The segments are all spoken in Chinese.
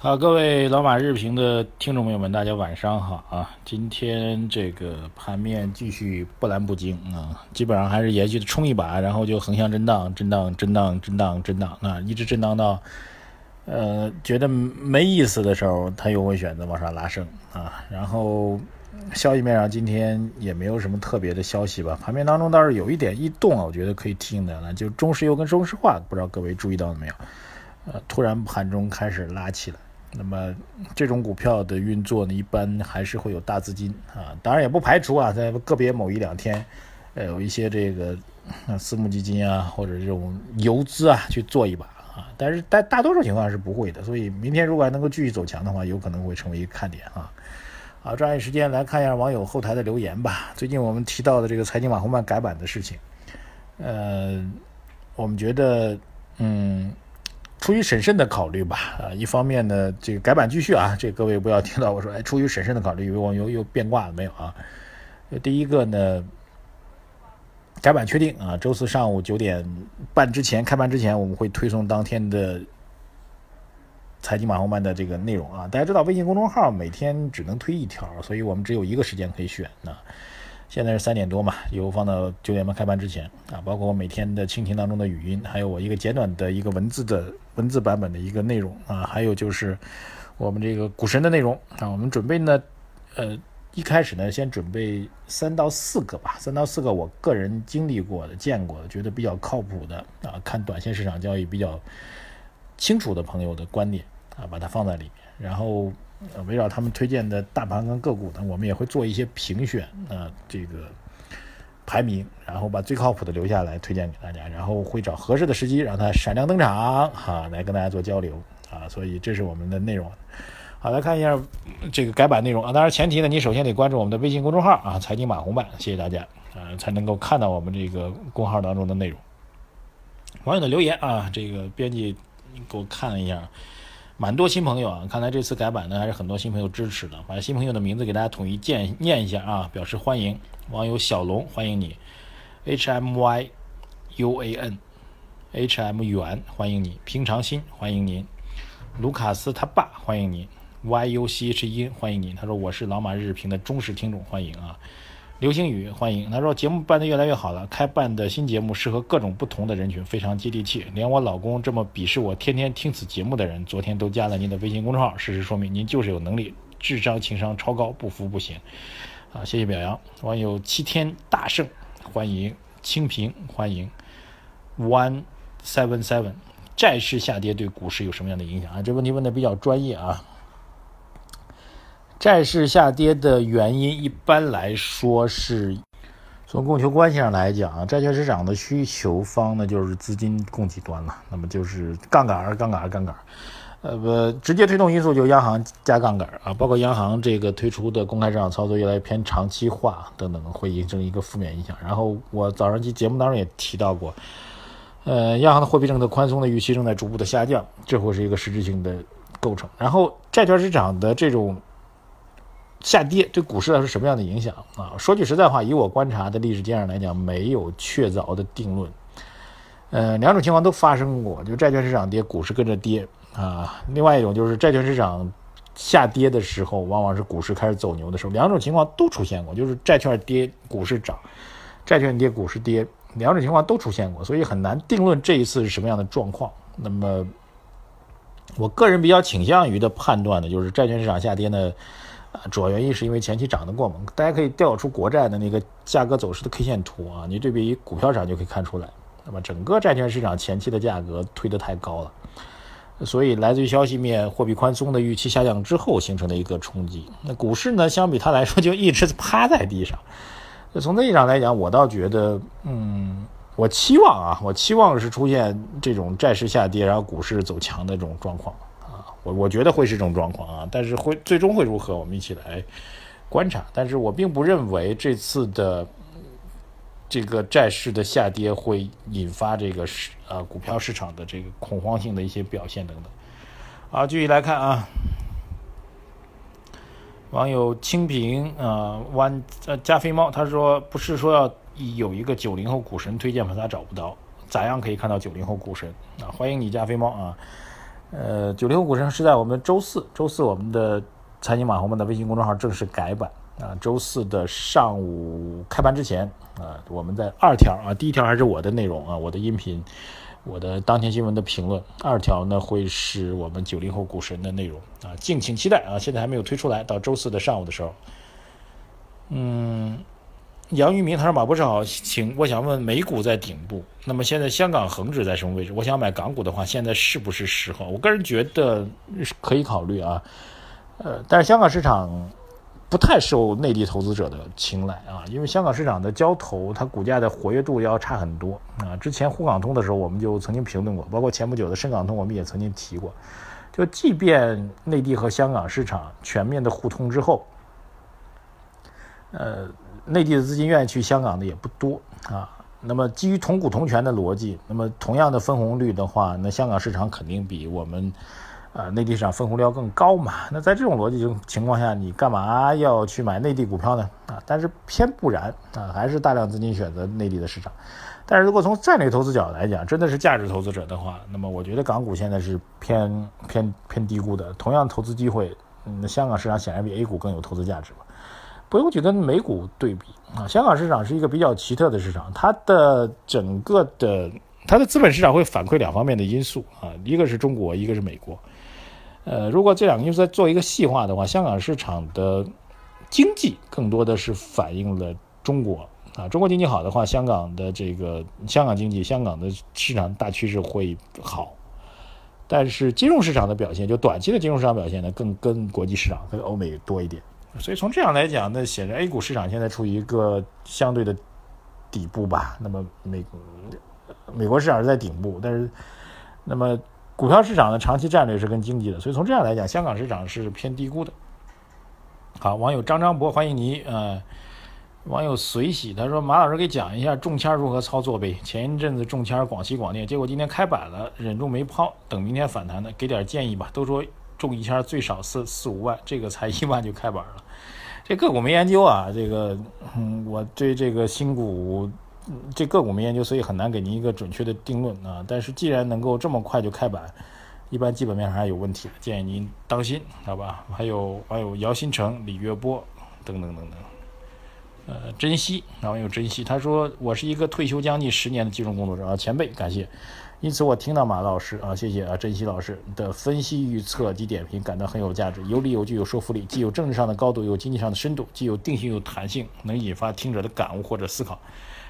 好，各位老马日评的听众朋友们，大家晚上好啊！今天这个盘面继续不蓝不惊啊，基本上还是延续的冲一把，然后就横向震荡、震荡、震荡、震荡、震荡啊，一直震荡到呃觉得没意思的时候，它又会选择往上拉升啊。然后消息面上今天也没有什么特别的消息吧，盘面当中倒是有一点异动啊，我觉得可以提醒大家，就中石油跟中石化，不知道各位注意到了没有？呃，突然盘中开始拉起来。那么这种股票的运作呢，一般还是会有大资金啊，当然也不排除啊，在个别某一两天，呃，有一些这个私募基金啊，或者这种游资啊去做一把啊，但是大大多数情况是不会的。所以明天如果还能够继续走强的话，有可能会成为一个看点啊。好，抓紧时间来看一下网友后台的留言吧。最近我们提到的这个财经网红版改版的事情，呃，我们觉得，嗯。出于审慎的考虑吧，啊，一方面呢，这个改版继续啊，这各位不要听到我说，哎，出于审慎的考虑，以为我又又变卦了没有啊？第一个呢，改版确定啊，周四上午九点半之前开盘之前，我们会推送当天的财经马后班的这个内容啊。大家知道，微信公众号每天只能推一条，所以我们只有一个时间可以选啊。现在是三点多嘛，有放到九点半开盘之前啊，包括我每天的蜻蜓当中的语音，还有我一个简短的一个文字的文字版本的一个内容啊，还有就是我们这个股神的内容啊，我们准备呢，呃，一开始呢，先准备三到四个吧，三到四个我个人经历过的、见过的、觉得比较靠谱的啊，看短线市场交易比较清楚的朋友的观点啊，把它放在里面，然后。呃围绕他们推荐的大盘跟个股呢，我们也会做一些评选啊，这个排名，然后把最靠谱的留下来推荐给大家，然后会找合适的时机让它闪亮登场哈，来跟大家做交流啊。所以这是我们的内容。好，来看一下这个改版内容啊。当然前提呢，你首先得关注我们的微信公众号啊，财经马红版，谢谢大家啊，才能够看到我们这个公号当中的内容。网友的留言啊，这个编辑给我看了一下。蛮多新朋友啊，看来这次改版呢还是很多新朋友支持的。把新朋友的名字给大家统一念念一下啊，表示欢迎。网友小龙欢迎你，H M Y U A N，H M 远欢迎你，平常心欢迎您，卢卡斯他爸欢迎您，Y U C H 音欢迎您。他说我是老马日评的忠实听众，欢迎啊。流星雨欢迎，他说节目办得越来越好了，开办的新节目适合各种不同的人群，非常接地气。连我老公这么鄙视我天天听此节目的人，昨天都加了您的微信公众号，事实说明您就是有能力，智商情商超高，不服不行。啊，谢谢表扬。网友七天大圣欢迎，清平欢迎，one seven seven，债市下跌对股市有什么样的影响啊？这问题问的比较专业啊。债市下跌的原因，一般来说是从供求关系上来讲啊，债券市场的需求方呢就是资金供给端了，那么就是杠杆儿杠杆儿杠杆儿呃不，直接推动因素就是央行加杠杆儿啊，包括央行这个推出的公开市场操作越来越偏长期化等等，会形成一个负面影响。然后我早上期节目当中也提到过，呃，央行的货币政策宽松的预期正在逐步的下降，这会是一个实质性的构成。然后债券市场的这种。下跌对股市来说什么样的影响啊？说句实在话，以我观察的历史经验来讲，没有确凿的定论。呃，两种情况都发生过，就债券市场跌，股市跟着跌啊。另外一种就是债券市场下跌的时候，往往是股市开始走牛的时候。两种情况都出现过，就是债券跌，股市涨；债券跌，股市跌，两种情况都出现过，所以很难定论这一次是什么样的状况。那么，我个人比较倾向于的判断呢，就是债券市场下跌呢。啊，主要原因是因为前期涨得过猛，大家可以调出国债的那个价格走势的 K 线图啊，你对比股票上就可以看出来。那么整个债券市场前期的价格推得太高了，所以来自于消息面货币宽松的预期下降之后形成的一个冲击。那股市呢，相比它来说就一直趴在地上。那从内上来讲，我倒觉得，嗯，我期望啊，我期望是出现这种债市下跌，然后股市走强的这种状况。我我觉得会是这种状况啊，但是会最终会如何，我们一起来观察。但是我并不认为这次的这个债市的下跌会引发这个市啊股票市场的这个恐慌性的一些表现等等。好，继续来看啊，网友清平啊弯呃加菲猫他说不是说要有一个九零后股神推荐，怕他找不到，咋样可以看到九零后股神啊？欢迎你加菲猫啊！呃，九零后股神是在我们周四，周四我们的财经马红们的微信公众号正式改版。啊，周四的上午开盘之前啊，我们在二条啊，第一条还是我的内容啊，我的音频，我的当天新闻的评论。二条呢会是我们九零后股神的内容啊，敬请期待啊！现在还没有推出来，到周四的上午的时候。嗯，杨玉明他说马博士好，请我想问美股在顶部，那么现在香港恒指在什么位置？我想买港股的话，现在是不是时候？我个人觉得可以考虑啊，呃，但是香港市场。不太受内地投资者的青睐啊，因为香港市场的交投，它股价的活跃度要差很多啊。之前沪港通的时候，我们就曾经评论过，包括前不久的深港通，我们也曾经提过。就即便内地和香港市场全面的互通之后，呃，内地的资金愿意去香港的也不多啊。那么基于同股同权的逻辑，那么同样的分红率的话，那香港市场肯定比我们。啊，内地市场分红率要更高嘛？那在这种逻辑情情况下，你干嘛要去买内地股票呢？啊，但是偏不然啊，还是大量资金选择内地的市场。但是如果从战略投资角度来讲，真的是价值投资者的话，那么我觉得港股现在是偏偏偏低估的。同样投资机会，嗯，香港市场显然比 A 股更有投资价值吧？不用去跟美股对比啊，香港市场是一个比较奇特的市场，它的整个的它的资本市场会反馈两方面的因素啊，一个是中国，一个是美国。呃，如果这两个因素再做一个细化的话，香港市场的经济更多的是反映了中国啊。中国经济好的话，香港的这个香港经济、香港的市场大趋势会好。但是金融市场的表现，就短期的金融市场表现呢，更跟国际市场、跟欧美多一点。所以从这样来讲，那显然 A 股市场现在处于一个相对的底部吧。那么美美国市场是在顶部，但是那么。股票市场的长期战略是跟经济的，所以从这样来讲，香港市场是偏低估的。好，网友张张博欢迎你，呃，网友随喜他说马老师给讲一下中签如何操作呗。前一阵子中签广西广电，结果今天开板了，忍住没抛，等明天反弹的，给点建议吧。都说中一签最少四四五万，这个才一万就开板了，这个股没研究啊，这个嗯，我对这个新股。这个股没研究，所以很难给您一个准确的定论啊。但是既然能够这么快就开板，一般基本面还是有问题的，建议您当心，好吧？还有还有姚新成、李月波等等等等。呃，珍惜，然后又珍惜，他说我是一个退休将近十年的金融工作者啊，前辈感谢。因此我听到马老师啊，谢谢啊，珍惜老师的分析预测及点评，感到很有价值，有理有据，有说服力，既有政治上的高度，有经济上的深度，既有定性，有弹性，能引发听者的感悟或者思考。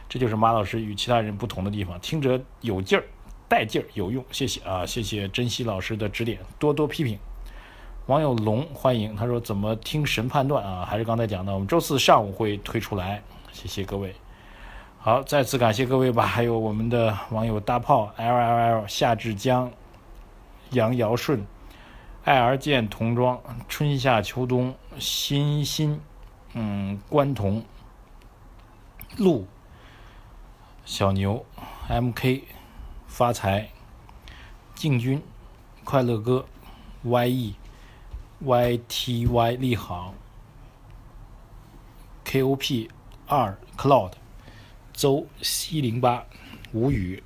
这就是马老师与其他人不同的地方，听者有劲儿，带劲儿，有用。谢谢啊，谢谢珍惜老师的指点，多多批评。网友龙欢迎，他说怎么听神判断啊？还是刚才讲的，我们周四上午会推出来。谢谢各位。好，再次感谢各位吧。还有我们的网友大炮 L L L 夏志江、杨尧顺、爱而见童装、春夏秋冬、欣欣、嗯，关童、陆。小牛，M.K. 发财，进军，快乐哥 Y E，Y.E.Y.T.Y. 利好，K.O.P. 二 Cloud，周 c 零八，无语。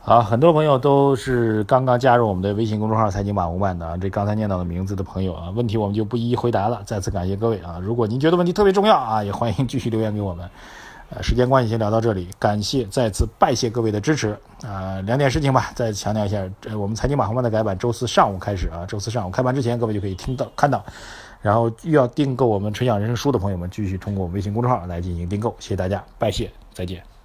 好，很多朋友都是刚刚加入我们的微信公众号“财经马红漫”的啊，这刚才念到的名字的朋友啊，问题我们就不一一回答了。再次感谢各位啊，如果您觉得问题特别重要啊，也欢迎继续留言给我们。呃，时间关系先聊到这里，感谢再次拜谢各位的支持啊！两点事情吧，再强调一下，呃，我们财经马红漫的改版，周四上午开始啊，周四上午开盘之前，各位就可以听到看到。然后又要订购我们纯享人生书的朋友们，继续通过微信公众号来进行订购，谢谢大家，拜谢，再见。